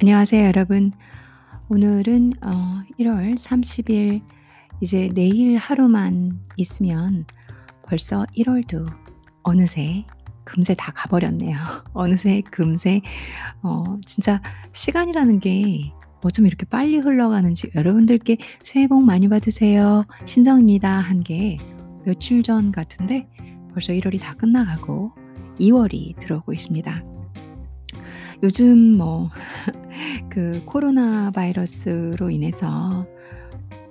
안녕하세요, 여러분. 오늘은 어 1월 30일 이제 내일 하루만 있으면 벌써 1 월도 어느새 금세 다 가 버렸네요. 어느새 금세 어 진짜 시간이라는 게 어쩜 이렇게 빨리 흘러가는지 여러분들께 "새해 복 많이 받으세요. 신정입니다." 한 게 며칠 전 같은데 벌써 1 월이 다 끝나가고 2 월이 들어오고 있습니다. 요즘 뭐 그 코로나 바이러스로 인해서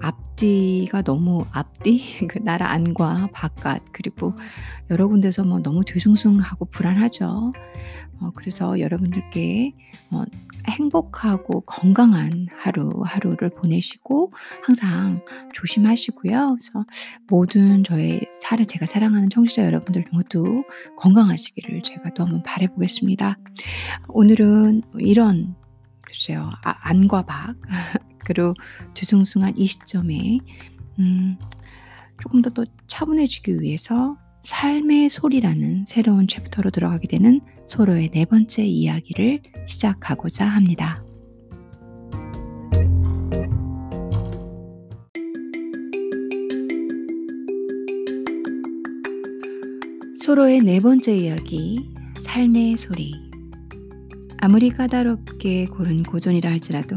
앞뒤가 너무 앞뒤 그 나라 안과 바깥 그리고 여러 군데서 뭐 너무 뒤숭숭하고 불안하죠. 어 그래서 여러분들께 어 행복하고 건강한 하루하루를 보내시고 항상 조심하시고요. 그래서 모든 저의 사를 제가 사랑하는 청취자 여러분들 모두 건강하시기를 제가 또 한번 바라 보겠습니다. 오늘은 이런 글쎄요. 아 안과 밖 그리고 뒤숭숭한 이 시점에 음 조금 더 또 차분해지기 위해서 삶의 소리라는 새로운 챕터로 들어가게 되는 서로의 네 번째 이야기를 시작하고자 합니다. 서로의 네 번째 이야기, 삶의 소리. 아무리 까다롭게 고른 고전이라 할지라도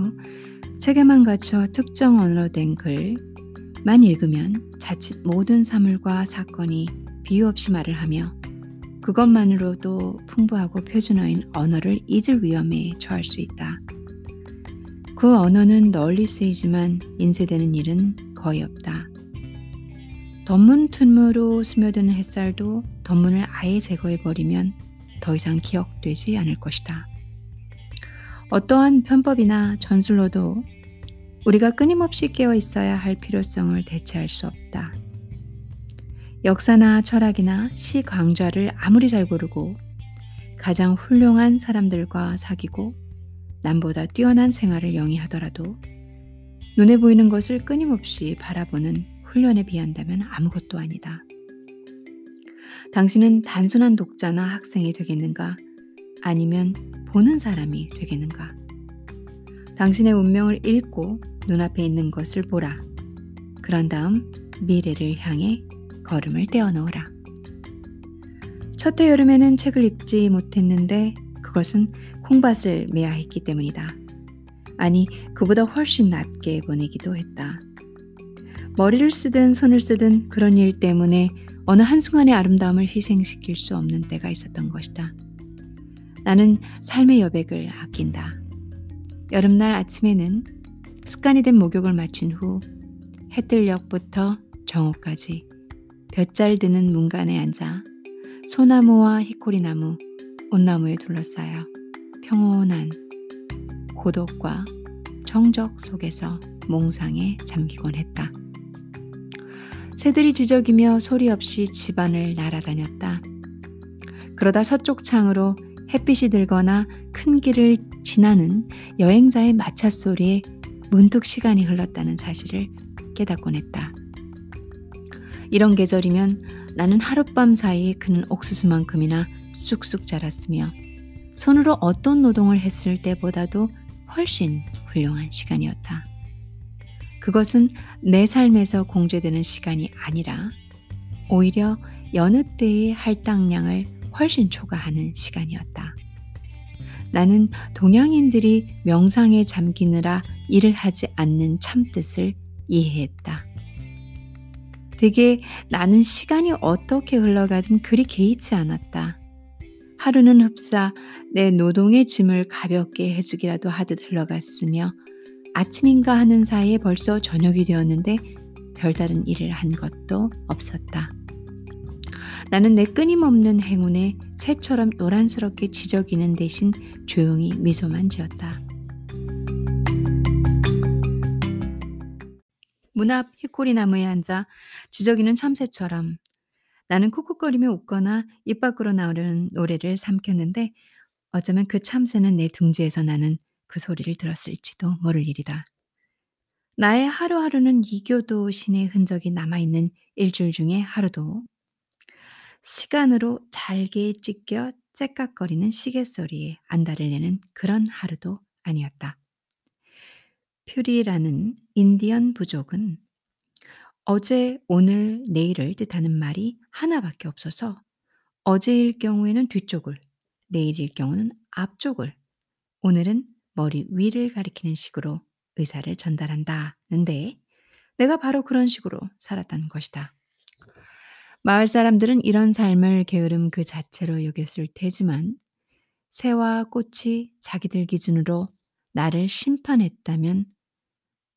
책에만 갇혀 특정 언어로 된 글만 읽으면 자칫 모든 사물과 사건이 비유 없이 말을 하며 그것만으로도 풍부하고 표준어인 언어를 잊을 위험에 처할 수 있다. 그 언어는 널리 쓰이지만 인쇄되는 일은 거의 없다. 덧문 틈으로 스며드는 햇살도 덧문을 아예 제거해버리면 더 이상 기억되지 않을 것이다. 어떠한 편법이나 전술로도 우리가 끊임없이 깨어 있어야 할 필요성을 대체할 수 없다. 역사나 철학이나 시 강좌를 아무리 잘 고르고 가장 훌륭한 사람들과 사귀고 남보다 뛰어난 생활을 영위하더라도 눈에 보이는 것을 끊임없이 바라보는 훈련에 비한다면 아무것도 아니다. 당신은 단순한 독자나 학생이 되겠는가? 아니면 보는 사람이 되겠는가? 당신의 운명을 읽고 눈앞에 있는 것을 보라. 그런 다음 미래를 향해 걸음을 떼어 놓으라. 첫해 여름에는 책을 읽지 못했는데 그것은 콩밭을 매야 했기 때문이다. 아니, 그보다 훨씬 낮게 보내기도 했다. 머리를 쓰든 손을 쓰든 그런 일 때문에 어느 한순간의 아름다움을 희생시킬 수 없는 때가 있었던 것이다. 나는 삶의 여백을 아낀다. 여름날 아침에는 습관이 된 목욕을 마친 후 해뜰역부터 정오까지 볕잘 드는 문간에 앉아 소나무와 히코리나무, 온나무에 둘러싸여 평온한 고독과 정적 속에서 몽상에 잠기곤 했다. 새들이 지저귀며 소리 없이 집안을 날아다녔다. 그러다 서쪽 창으로 햇빛이 들거나 큰 길을 지나는 여행자의 마차 소리에 문득 시간이 흘렀다는 사실을 깨닫곤 했다. 이런 계절이면 나는 하룻밤 사이에 크는 옥수수만큼이나 쑥쑥 자랐으며 손으로 어떤 노동을 했을 때보다도 훨씬 훌륭한 시간이었다. 그것은 내 삶에서 공제되는 시간이 아니라 오히려 여느 때의 할당량을 훨씬 초과하는 시간이었다. 나는 동양인들이 명상에 잠기느라 일을 하지 않는 참뜻을 이해했다. 되게 나는 시간이 어떻게 흘러가든 그리 개의치 않았다. 하루는 흡사 내 노동의 짐을 가볍게 해주기라도 하듯 흘러갔으며 아침인가 하는 사이에 벌써 저녁이 되었는데 별다른 일을 한 것도 없었다. 나는 내 끊임없는 행운에 새처럼 노란스럽게 지저귀는 대신 조용히 미소만 지었다. 문 앞 히코리 나무에 앉아 지저귀는 참새처럼 나는 쿡쿡거리며 웃거나 입 밖으로 나오려는 노래를 삼켰는데 어쩌면 그 참새는 내 둥지에서 나는 그 소리를 들었을지도 모를 일이다. 나의 하루하루는 이교도 신의 흔적이 남아있는 일주일 중에 하루도 시간으로 잘게 찢겨 째깍거리는 시계 소리에 안달을 내는 그런 하루도 아니었다. 퓨리라는 인디언 부족은 어제, 오늘, 내일을 뜻하는 말이 하나밖에 없어서 어제일 경우에는 뒤쪽을, 내일일 경우는 앞쪽을, 오늘은 머리 위를 가리키는 식으로 의사를 전달한다는데 내가 바로 그런 식으로 살았던 것이다. 마을 사람들은 이런 삶을 게으름 그 자체로 여겼을 테지만 새와 꽃이 자기들 기준으로 나를 심판했다면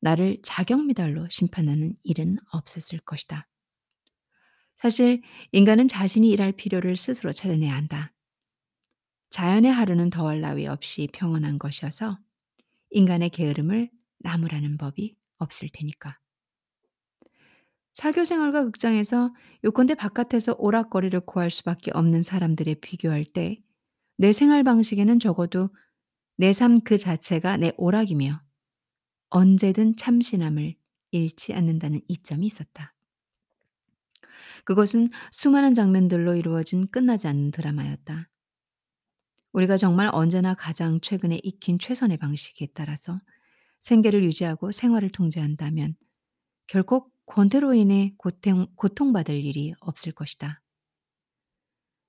나를 자격미달로 심판하는 일은 없었을 것이다. 사실 인간은 자신이 일할 필요를 스스로 찾아내야 한다. 자연의 하루는 더할 나위 없이 평온한 것이어서 인간의 게으름을 나무라는 법이 없을 테니까. 사교 생활과 극장에서 요컨대 바깥에서 오락거리를 구할 수밖에 없는 사람들에 비교할 때 내 생활 방식에는 적어도 내 삶 그 자체가 내 오락이며 언제든 참신함을 잃지 않는다는 이점이 있었다. 그것은 수많은 장면들로 이루어진 끝나지 않는 드라마였다. 우리가 정말 언제나 가장 최근에 익힌 최선의 방식에 따라서 생계를 유지하고 생활을 통제한다면 결코 권태로 인해 고통, 고통받을 일이 없을 것이다.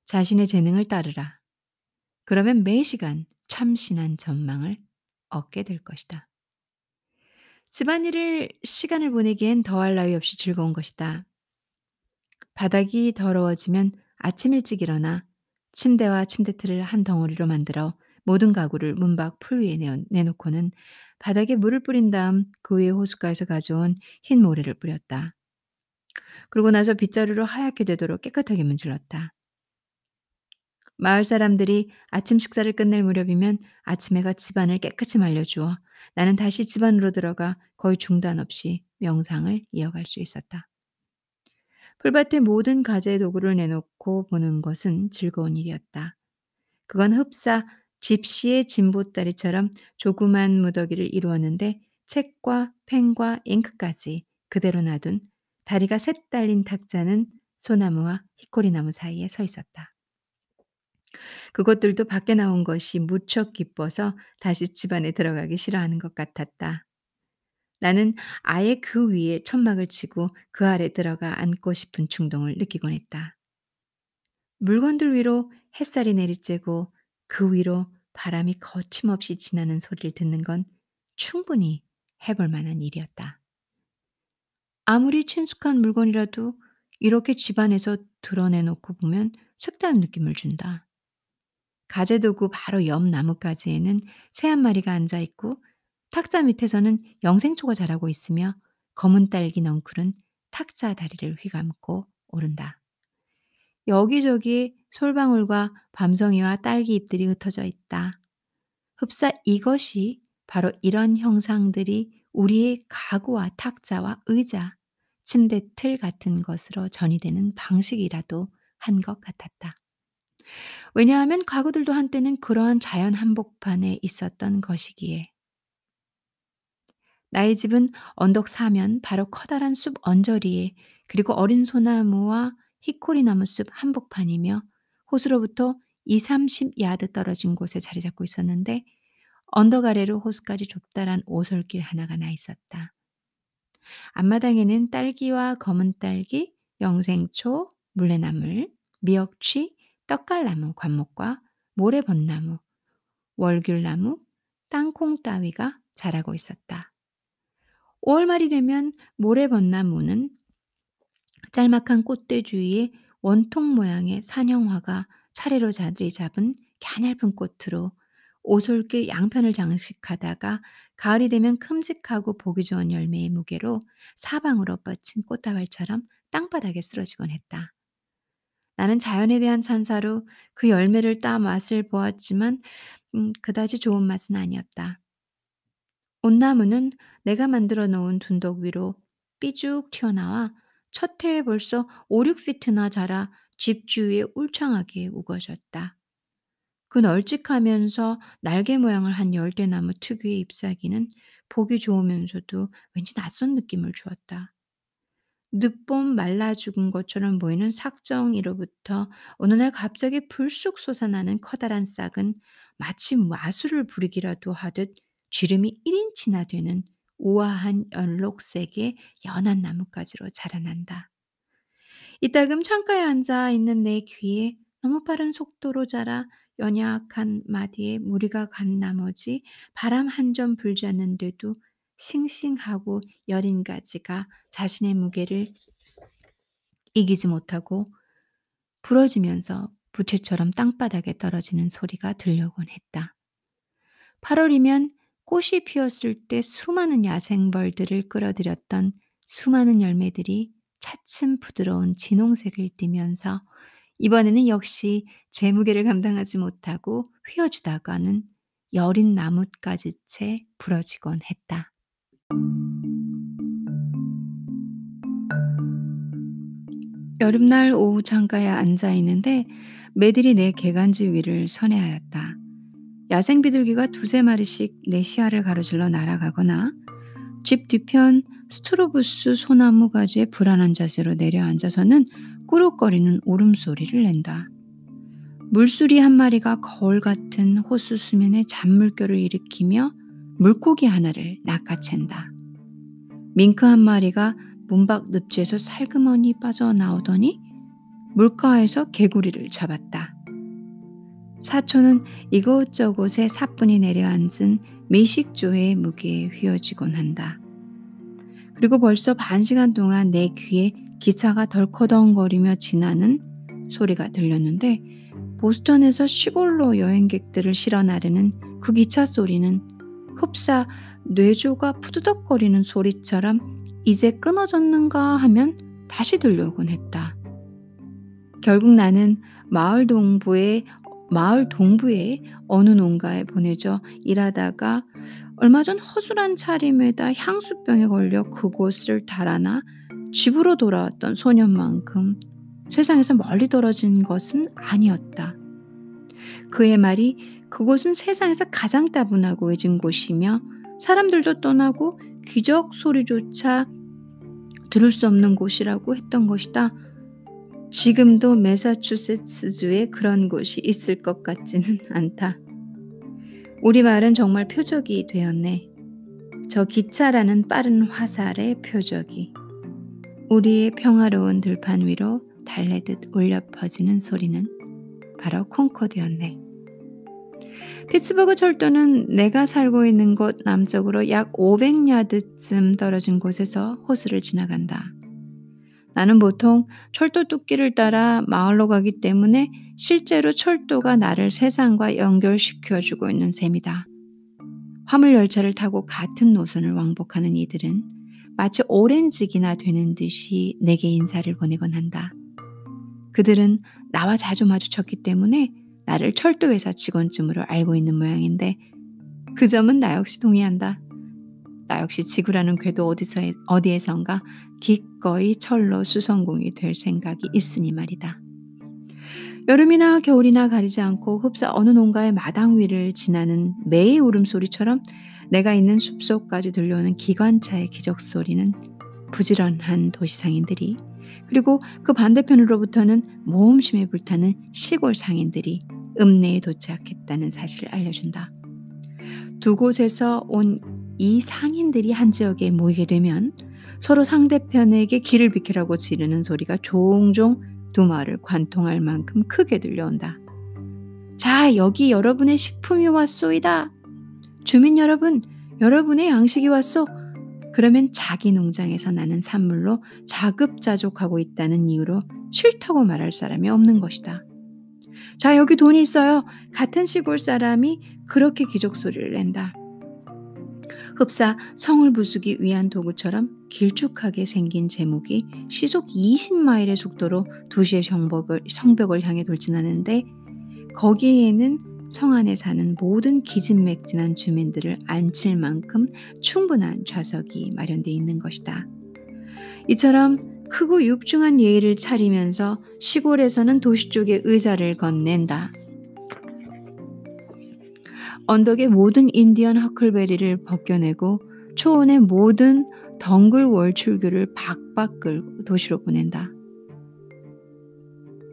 자신의 재능을 따르라. 그러면 매 시간 참신한 전망을 얻게 될 것이다. 집안일을 시간을 보내기엔 더할 나위 없이 즐거운 것이다. 바닥이 더러워지면 아침 일찍 일어나 침대와 침대틀을 한 덩어리로 만들어 모든 가구를 문 밖 풀 위에 내놓고는 바닥에 물을 뿌린 다음 그 위에 호숫가에서 가져온 흰 모래를 뿌렸다. 그러고 나서 빗자루로 하얗게 되도록 깨끗하게 문질렀다. 마을 사람들이 아침 식사를 끝낼 무렵이면 아침해가 집안을 깨끗이 말려주어 나는 다시 집안으로 들어가 거의 중단 없이 명상을 이어갈 수 있었다. 풀밭에 모든 가재 도구를 내놓고 보는 것은 즐거운 일이었다. 그건 흡사 집시의 진보다리처럼 조그만 무더기를 이루었는데 책과 펜과 잉크까지 그대로 놔둔 다리가 셋 달린 탁자는 소나무와 히코리나무 사이에 서 있었다. 그것들도 밖에 나온 것이 무척 기뻐서 다시 집안에 들어가기 싫어하는 것 같았다. 나는 아예 그 위에 천막을 치고 그 아래 들어가 앉고 싶은 충동을 느끼곤 했다. 물건들 위로 햇살이 내리쬐고 그 위로 바람이 거침없이 지나는 소리를 듣는 건 충분히 해볼 만한 일이었다. 아무리 친숙한 물건이라도 이렇게 집안에서 드러내놓고 보면 색다른 느낌을 준다. 가재도구 바로 옆 나뭇가지에는 새 한 마리가 앉아 있고 탁자 밑에서는 영생초가 자라고 있으며 검은 딸기 넝쿨은 탁자 다리를 휘감고 오른다. 여기저기 솔방울과 밤송이와 딸기 잎들이 흩어져 있다. 흡사 이것이 바로 이런 형상들이 우리의 가구와 탁자와 의자, 침대 틀 같은 것으로 전이되는 방식이라도 한 것 같았다. 왜냐하면 가구들도 한때는 그러한 자연 한복판에 있었던 것이기에. 나의 집은 언덕 사면 바로 커다란 숲 언저리에 그리고 어린 소나무와 히코리 나무 숲 한복판이며 호수로부터 2-30 야드 떨어진 곳에 자리 잡고 있었는데 언덕 아래로 호수까지 좁다란 오솔길 하나가 나 있었다. 앞마당에는 딸기와 검은 딸기, 영생초, 물레나물, 미역취, 떡갈나무 관목과 모래벚나무, 월귤나무, 땅콩 따위가 자라고 있었다. 5월 말이 되면 모래벚나무는 짤막한 꽃대 주위에 원통 모양의 산형화가 차례로 자리 잡은 가냘픈 꽃으로 오솔길 양편을 장식하다가 가을이 되면 큼직하고 보기 좋은 열매의 무게로 사방으로 뻗친 꽃다발처럼 땅바닥에 쓰러지곤 했다. 나는 자연에 대한 찬사로 그 열매를 따 맛을 보았지만 음, 그다지 좋은 맛은 아니었다. 온나무는 내가 만들어 놓은 둔덕 위로 삐죽 튀어나와 첫 해에 벌써 5, 6피트나 자라 집 주위에 울창하게 우거졌다. 그 널찍하면서 날개 모양을 한 열대나무 특유의 잎사귀는 보기 좋으면서도 왠지 낯선 느낌을 주었다. 늦봄 말라 죽은 것처럼 보이는 삭정이로부터 어느 날 갑자기 불쑥 솟아나는 커다란 싹은 마치 마술을 부리기라도 하듯 쥐름이 1인치나 되는 우아한 연록색의 연한 나뭇가지로 자라난다. 이따금 창가에 앉아 있는 내 귀에 너무 빠른 속도로 자라 연약한 마디에 무리가 간 나머지 바람 한 점 불지 않는데도 싱싱하고 여린 가지가 자신의 무게를 이기지 못하고 부러지면서 부채처럼 땅바닥에 떨어지는 소리가 들려곤 했다. 8월이면 꽃이 피었을 때 수많은 야생벌들을 끌어들였던 수많은 열매들이 차츰 부드러운 진홍색을 띠면서 이번에는 역시 제 무게를 감당하지 못하고 휘어지다가는 여린 나뭇가지채 부러지곤 했다. 여름날 오후 창가에 앉아 있는데 매들이 내 개간지 위를 선회하였다. 야생 비둘기가 두세 마리씩 내 시야를 가로질러 날아가거나 집 뒤편 스트로부스 소나무 가지에 불안한 자세로 내려앉아서는 꾸룩거리는 울음소리를 낸다. 물수리 한 마리가 거울 같은 호수 수면에 잔물결을 일으키며 물고기 하나를 낚아챈다. 밍크 한 마리가 문밖 늪지에서 살그머니 빠져나오더니 물가에서 개구리를 잡았다. 사촌은 이곳저곳에 사뿐히 내려앉은 미식조의 무게에 휘어지곤 한다. 그리고 벌써 반 시간 동안 내 귀에 기차가 덜커덩거리며 지나는 소리가 들렸는데 보스턴에서 시골로 여행객들을 실어 나르는 그 기차 소리는 흡사 뇌조가 푸드덕거리는 소리처럼 이제 끊어졌는가 하면 다시 들려오곤 했다. 결국 나는 마을 동부에 마을 동부의 어느 농가에 보내져 일하다가 얼마 전 허술한 차림에다 향수병에 걸려 그곳을 달아나 집으로 돌아왔던 소년만큼 세상에서 멀리 떨어진 것은 아니었다. 그의 말이 그곳은 세상에서 가장 따분하고 외진 곳이며 사람들도 떠나고 귀적 소리조차 들을 수 없는 곳이라고 했던 것이다. 지금도 매사추세츠주에 그런 곳이 있을 것 같지는 않다. 우리 말은 정말 표적이 되었네. 저 기차라는 빠른 화살의 표적이. 우리의 평화로운 들판 위로 달래듯 울려 퍼지는 소리는 바로 콩코드였네. 피츠버그 철도는 내가 살고 있는 곳 남쪽으로 약 500야드쯤 떨어진 곳에서 호수를 지나간다. 나는 보통 철도 뚝기를 따라 마을로 가기 때문에 실제로 철도가 나를 세상과 연결시켜주고 있는 셈이다. 화물 열차를 타고 같은 노선을 왕복하는 이들은 마치 오렌지기나 되는 듯이 내게 인사를 보내곤 한다. 그들은 나와 자주 마주쳤기 때문에 나를 철도회사 직원쯤으로 알고 있는 모양인데 그 점은 나 역시 동의한다. 나 역시 지구라는 궤도 어디서 어디에선가 기꺼이 철로 수성공이 될 생각이 있으니 말이다. 여름이나 겨울이나 가리지 않고 흡사 어느 농가의 마당 위를 지나는 매의 울음소리처럼 내가 있는 숲속까지 들려오는 기관차의 기적 소리는 부지런한 도시상인들이 그리고 그 반대편으로부터는 모험심에 불타는 시골 상인들이 읍내에 도착했다는 사실을 알려준다. 두 곳에서 온 이 상인들이 한 지역에 모이게 되면 서로 상대편에게 길을 비키라고 지르는 소리가 종종 두 마을을 관통할 만큼 크게 들려온다. 자, 여기 여러분의 식품이 왔소이다. 주민 여러분, 여러분의 양식이 왔소. 그러면 자기 농장에서 나는 산물로 자급자족하고 있다는 이유로 싫다고 말할 사람이 없는 것이다. 자, 여기 돈이 있어요. 같은 시골 사람이 그렇게 기적 소리를 낸다. 흡사 성을 부수기 위한 도구처럼 길쭉하게 생긴 제목이 시속 20마일의 속도로 도시의 성벽을, 성벽을 향해 돌진하는데 거기에는 성 안에 사는 모든 기진맥진한 주민들을 앉힐 만큼 충분한 좌석이 마련되어 있는 것이다. 이처럼 크고 육중한 예의를 차리면서 시골에서는 도시 쪽에 의자를 건넨다. 언덕의 모든 인디언 허클베리를 벗겨내고 초원의 모든 덩글 월출교를 박박 끌고 도시로 보낸다.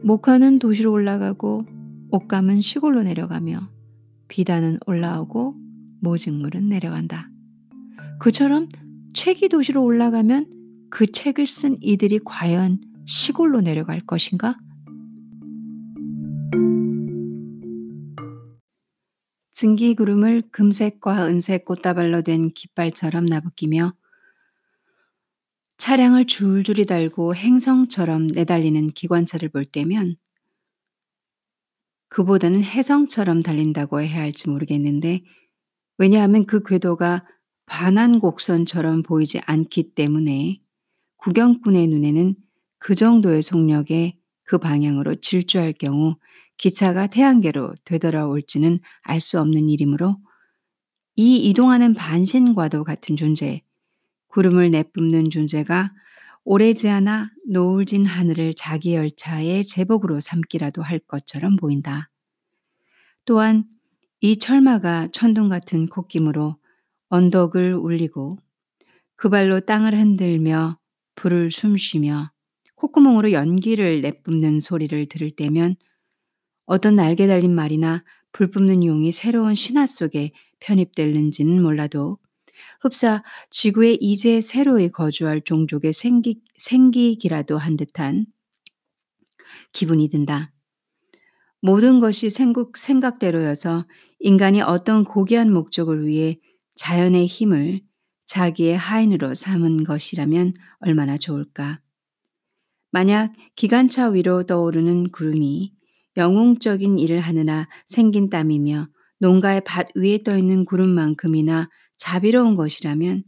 목화는 도시로 올라가고 옷감은 시골로 내려가며 비단은 올라오고 모직물은 내려간다. 그처럼 책이 도시로 올라가면 그 책을 쓴 이들이 과연 시골로 내려갈 것인가? 증기구름을 금색과 은색 꽃다발로 된 깃발처럼 나부끼며 차량을 줄줄이 달고 행성처럼 내달리는 기관차를 볼 때면 그보다는 해성처럼 달린다고 해야 할지 모르겠는데 왜냐하면 그 궤도가 반환곡선처럼 보이지 않기 때문에 구경꾼의 눈에는 그 정도의 속력에 그 방향으로 질주할 경우 기차가 태양계로 되돌아올지는 알 수 없는 일이므로 이 이동하는 반신과도 같은 존재, 구름을 내뿜는 존재가 오래지 않아 노을진 하늘을 자기 열차의 제복으로 삼기라도 할 것처럼 보인다. 또한 이 철마가 천둥 같은 콧김으로 언덕을 울리고 그 발로 땅을 흔들며 불을 숨쉬며 콧구멍으로 연기를 내뿜는 소리를 들을 때면 어떤 날개 달린 말이나 불 뿜는 용이 새로운 신화 속에 편입될는지는 몰라도 흡사 지구에 이제 새로이 거주할 종족의 생기, 생기기라도 한 듯한 기분이 든다. 모든 것이 생각, 생각대로여서 인간이 어떤 고귀한 목적을 위해 자연의 힘을 자기의 하인으로 삼은 것이라면 얼마나 좋을까. 만약 기관차 위로 떠오르는 구름이 영웅적인 일을 하느라 생긴 땀이며 농가의 밭 위에 떠 있는 구름만큼이나 자비로운 것이라면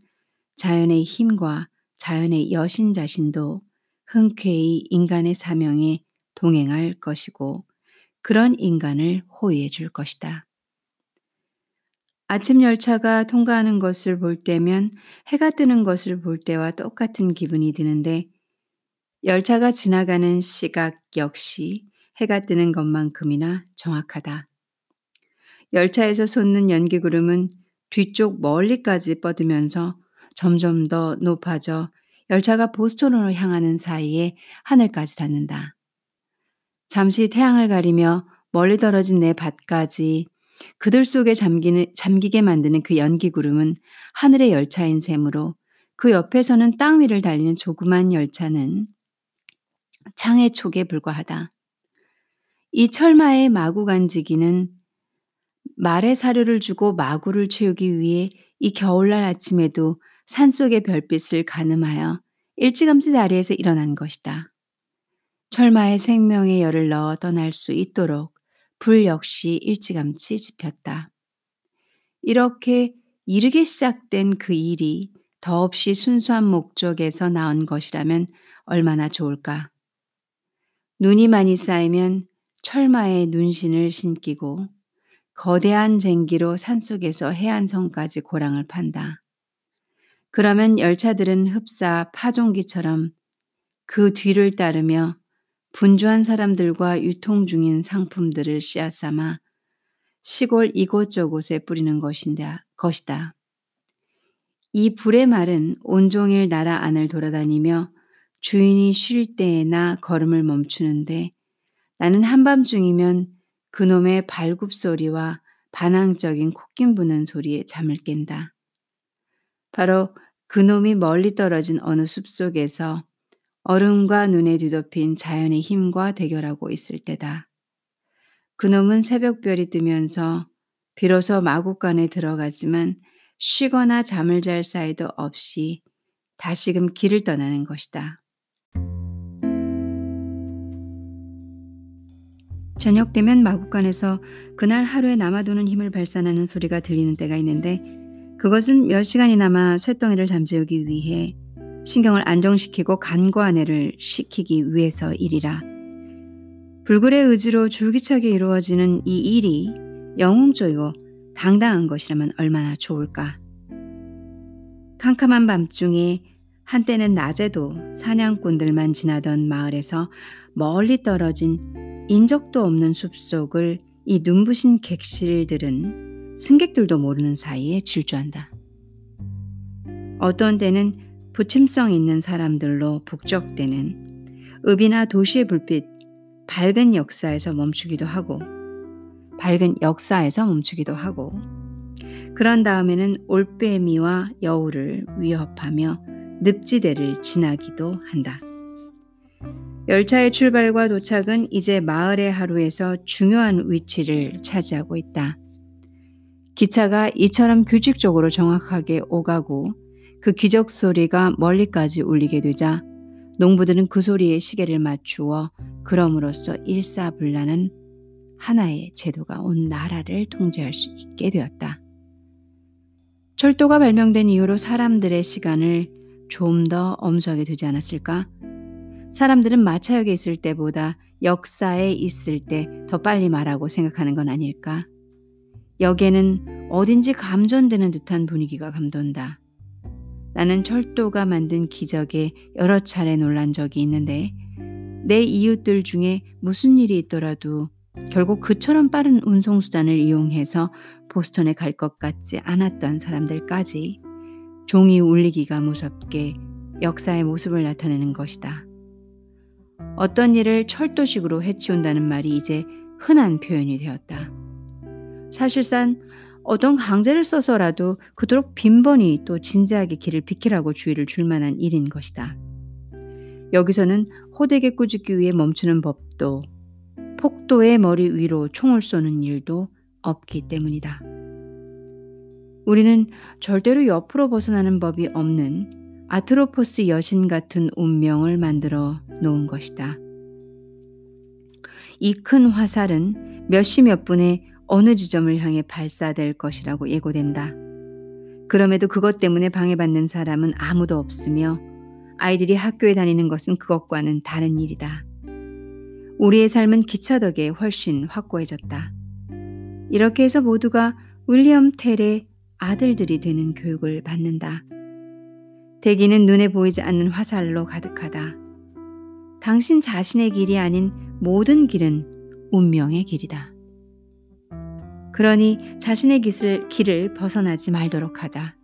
자연의 힘과 자연의 여신 자신도 흔쾌히 인간의 사명에 동행할 것이고 그런 인간을 호위해 줄 것이다. 아침 열차가 통과하는 것을 볼 때면 해가 뜨는 것을 볼 때와 똑같은 기분이 드는데 열차가 지나가는 시각 역시 해가 뜨는 것만큼이나 정확하다. 열차에서 솟는 연기구름은 뒤쪽 멀리까지 뻗으면서 점점 더 높아져 열차가 보스턴으로 향하는 사이에 하늘까지 닿는다. 잠시 태양을 가리며 멀리 떨어진 내 밭까지 그들 속에 잠기는, 잠기게 만드는 그 연기구름은 하늘의 열차인 셈으로 그 옆에서는 땅 위를 달리는 조그만 열차는 창의 촉에 불과하다. 이 철마의 마구 간지기는 말의 사료를 주고 마구를 채우기 위해 이 겨울날 아침에도 산속의 별빛을 가늠하여 일찌감치 자리에서 일어난 것이다. 철마의 생명의 열을 넣어 떠날 수 있도록 불 역시 일찌감치 지폈다. 이렇게 이르게 시작된 그 일이 더없이 순수한 목적에서 나온 것이라면 얼마나 좋을까. 눈이 많이 쌓이면 철마에 눈신을 신기고 거대한 쟁기로 산속에서 해안성까지 고랑을 판다. 그러면 열차들은 흡사 파종기처럼 그 뒤를 따르며 분주한 사람들과 유통 중인 상품들을 씨앗 삼아 시골 이곳저곳에 뿌리는 것인다, 것이다. 이 불의 말은 온종일 나라 안을 돌아다니며 주인이 쉴 때에나 걸음을 멈추는데 나는 한밤중이면 그놈의 발굽 소리와 반항적인 콧김 부는 소리에 잠을 깬다. 바로 그놈이 멀리 떨어진 어느 숲속에서 얼음과 눈에 뒤덮인 자연의 힘과 대결하고 있을 때다. 그놈은 새벽별이 뜨면서 비로소 마국간에 들어가지만 쉬거나 잠을 잘 사이도 없이 다시금 길을 떠나는 것이다. 저녁 되면 마국간에서 그날 하루에 남아도는 힘을 발산하는 소리가 들리는 때가 있는데 그것은 몇 시간이나마 쇳덩이를 잠재우기 위해 신경을 안정시키고 간과안해를 시키기 위해서 일이라. 불굴의 의지로 줄기차게 이루어지는 이 일이 영웅적이고 당당한 것이라면 얼마나 좋을까. 캄캄한 밤중에 한때는 낮에도 사냥꾼들만 지나던 마을에서 멀리 떨어진 인적도 없는 숲속을 이 눈부신 객실들은 승객들도 모르는 사이에 질주한다. 어떤 때는 부침성 있는 사람들로 북적대는 읍이나 도시의 불빛, 밝은 역사에서 멈추기도 하고, 밝은 역사에서 멈추기도 하고, 그런 다음에는 올빼미와 여우를 위협하며 늪지대를 지나기도 한다. 열차의 출발과 도착은 이제 마을의 하루에서 중요한 위치를 차지하고 있다. 기차가 이처럼 규칙적으로 정확하게 오가고 그 기적 소리가 멀리까지 울리게 되자 농부들은 그 소리에 시계를 맞추어 그럼으로써 일사불란한 하나의 제도가 온 나라를 통제할 수 있게 되었다. 철도가 발명된 이후로 사람들의 시간을 좀 더 엄수하게 되지 않았을까? 사람들은 마차역에 있을 때보다 역사에 있을 때 더 빨리 말하고 생각하는 건 아닐까? 여기에는 어딘지 감전되는 듯한 분위기가 감돈다. 나는 철도가 만든 기적에 여러 차례 놀란 적이 있는데 내 이웃들 중에 무슨 일이 있더라도 결국 그처럼 빠른 운송수단을 이용해서 보스턴에 갈 것 같지 않았던 사람들까지 종이 울리기가 무섭게 역사의 모습을 나타내는 것이다. 어떤 일을 철도식으로 해치운다는 말이 이제 흔한 표현이 되었다. 사실상 어떤 강제를 써서라도 그토록 빈번히 또 진지하게 길을 비키라고 주의를 줄 만한 일인 것이다. 여기서는 호되게 꾸짖기 위해 멈추는 법도 폭도의 머리 위로 총을 쏘는 일도 없기 때문이다. 우리는 절대로 옆으로 벗어나는 법이 없는 아트로포스 여신 같은 운명을 만들어 놓은 것이다. 이 큰 화살은 몇시 몇 분에 어느 지점을 향해 발사될 것이라고 예고된다. 그럼에도 그것 때문에 방해받는 사람은 아무도 없으며 아이들이 학교에 다니는 것은 그것과는 다른 일이다. 우리의 삶은 기차 덕에 훨씬 확고해졌다. 이렇게 해서 모두가 윌리엄 텔의 아들들이 되는 교육을 받는다. 대기는 눈에 보이지 않는 화살로 가득하다. 당신 자신의 길이 아닌 모든 길은 운명의 길이다. 그러니 자신의 길을, 길을 벗어나지 말도록 하자.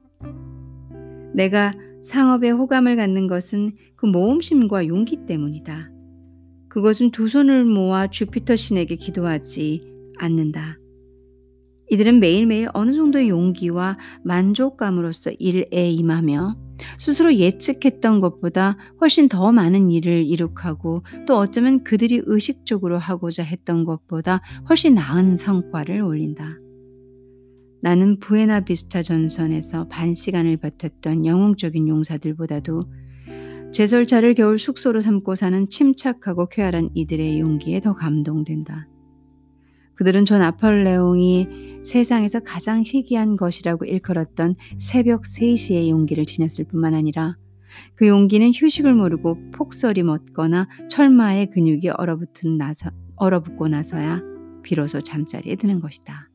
내가 상업에 호감을 갖는 것은 그 모험심과 용기 때문이다. 그것은 두 손을 모아 주피터 신에게 기도하지 않는다. 이들은 매일매일 어느 정도의 용기와 만족감으로써 일에 임하며 스스로 예측했던 것보다 훨씬 더 많은 일을 이룩하고 또 어쩌면 그들이 의식적으로 하고자 했던 것보다 훨씬 나은 성과를 올린다. 나는 부에나비스타 전선에서 반 시간을 버텼던 영웅적인 용사들보다도 제설차를 겨울 숙소로 삼고 사는 침착하고 쾌활한 이들의 용기에 더 감동된다. 그들은 전 아폴레옹이 세상에서 가장 희귀한 것이라고 일컬었던 새벽 3시의 용기를 지녔을 뿐만 아니라 그 용기는 휴식을 모르고 폭설이 멎거나 철마의 근육이 얼어붙은 나서, 얼어붙고 나서야 비로소 잠자리에 드는 것이다.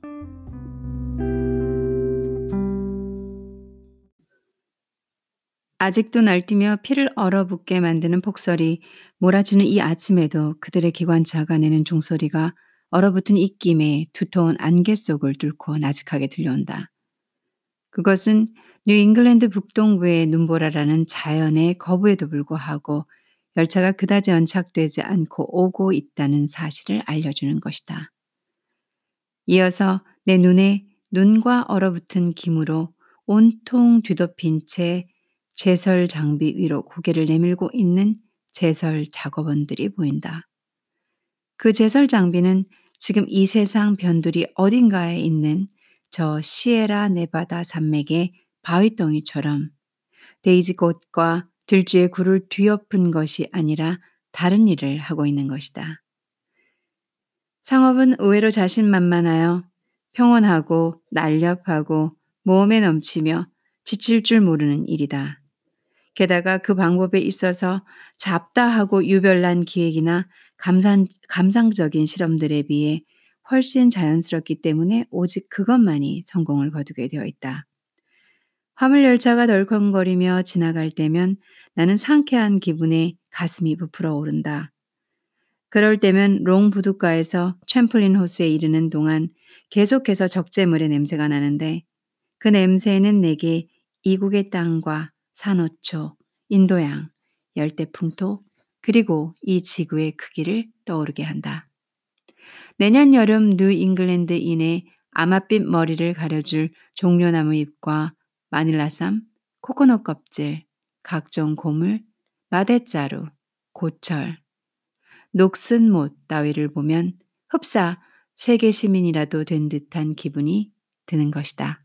아직도 날뛰며 피를 얼어붙게 만드는 폭설이 몰아치는 이 아침에도 그들의 기관차가 내는 종소리가 얼어붙은 입김에 두터운 안개 속을 뚫고 나직하게 들려온다. 그것은 뉴 잉글랜드 북동부의 눈보라라는 자연의 거부에도 불구하고 열차가 그다지 연착되지 않고 오고 있다는 사실을 알려주는 것이다. 이어서 내 눈에 눈과 얼어붙은 김으로 온통 뒤덮인 채 제설 장비 위로 고개를 내밀고 있는 제설 작업원들이 보인다. 그 제설 장비는 지금 이 세상 변두리 어딘가에 있는 저 시에라 네바다 산맥의 바위덩이처럼 데이지 꽃과 들쥐의 굴을 뒤엎은 것이 아니라 다른 일을 하고 있는 것이다. 상업은 의외로 자신만만하여 평온하고 날렵하고 모험에 넘치며 지칠 줄 모르는 일이다. 게다가 그 방법에 있어서 잡다하고 유별난 기획이나 감상, 감상적인 실험들에 비해 훨씬 자연스럽기 때문에 오직 그것만이 성공을 거두게 되어 있다. 화물열차가 덜컹거리며 지나갈 때면 나는 상쾌한 기분에 가슴이 부풀어 오른다. 그럴 때면 롱 부둣가에서 챔플린 호수에 이르는 동안 계속해서 적재물의 냄새가 나는데 그 냄새는 내게 이국의 땅과 산호초, 인도양, 열대풍토, 그리고 이 지구의 크기를 떠오르게 한다. 내년 여름 뉴 잉글랜드인의 아마빛 머리를 가려줄 종려나무 잎과 마닐라삼, 코코넛 껍질, 각종 고물, 마대자루, 고철, 녹슨 못 따위를 보면 흡사 세계 시민이라도 된 듯한 기분이 드는 것이다.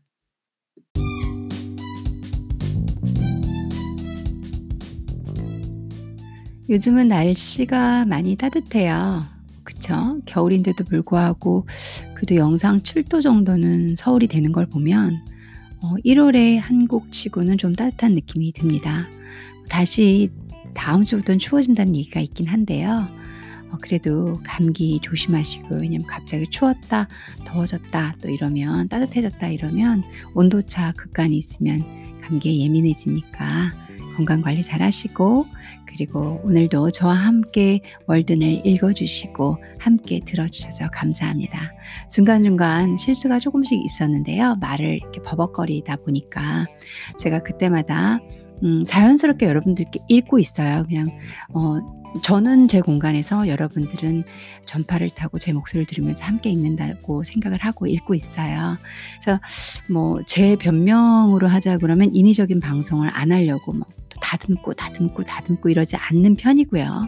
요즘은 날씨가 많이 따뜻해요. 그쵸? 겨울인데도 불구하고 그래도 영상 7도 정도는 서울이 되는 걸 보면 어, 1월에 한국 치고는 좀 따뜻한 느낌이 듭니다. 다시 다음 주부터는 추워진다는 얘기가 있긴 한데요. 어, 그래도 감기 조심하시고 왜냐면 갑자기 추웠다 더워졌다 또 이러면 따뜻해졌다 이러면 온도차 극간이 있으면 감기에 예민해지니까 건강 관리 잘 하시고 그리고 오늘도 저와 함께 월든을 읽어주시고 함께 들어주셔서 감사합니다. 중간중간 실수가 조금씩 있었는데요. 말을 이렇게 버벅거리다 보니까 제가 그때마다 음, 자연스럽게 여러분들께 읽고 있어요. 그냥 어, 저는 제 공간에서 여러분들은 전파를 타고 제 목소리를 들으면서 함께 읽는다고 생각을 하고 읽고 있어요. 그래서 뭐 제 변명으로 하자 그러면 인위적인 방송을 안 하려고 뭐 다듬고 다듬고 다듬고 이러지 않는 편이고요.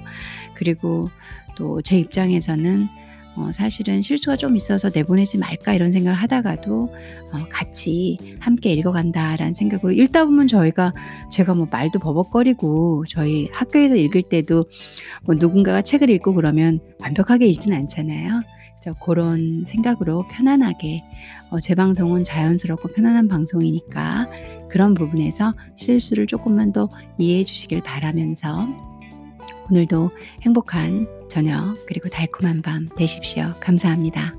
그리고 또 제 입장에서는 어, 사실은 실수가 좀 있어서 내보내지 말까 이런 생각을 하다가도 어, 같이 함께 읽어간다라는 생각으로 읽다 보면 저희가 제가 뭐 말도 버벅거리고 저희 학교에서 읽을 때도 뭐 누군가가 책을 읽고 그러면 완벽하게 읽진 않잖아요. 그래서 그런 생각으로 편안하게 어, 제 방송은 자연스럽고 편안한 방송이니까 그런 부분에서 실수를 조금만 더 이해해 주시길 바라면서 오늘도 행복한 저녁 그리고 달콤한 밤 되십시오. 감사합니다.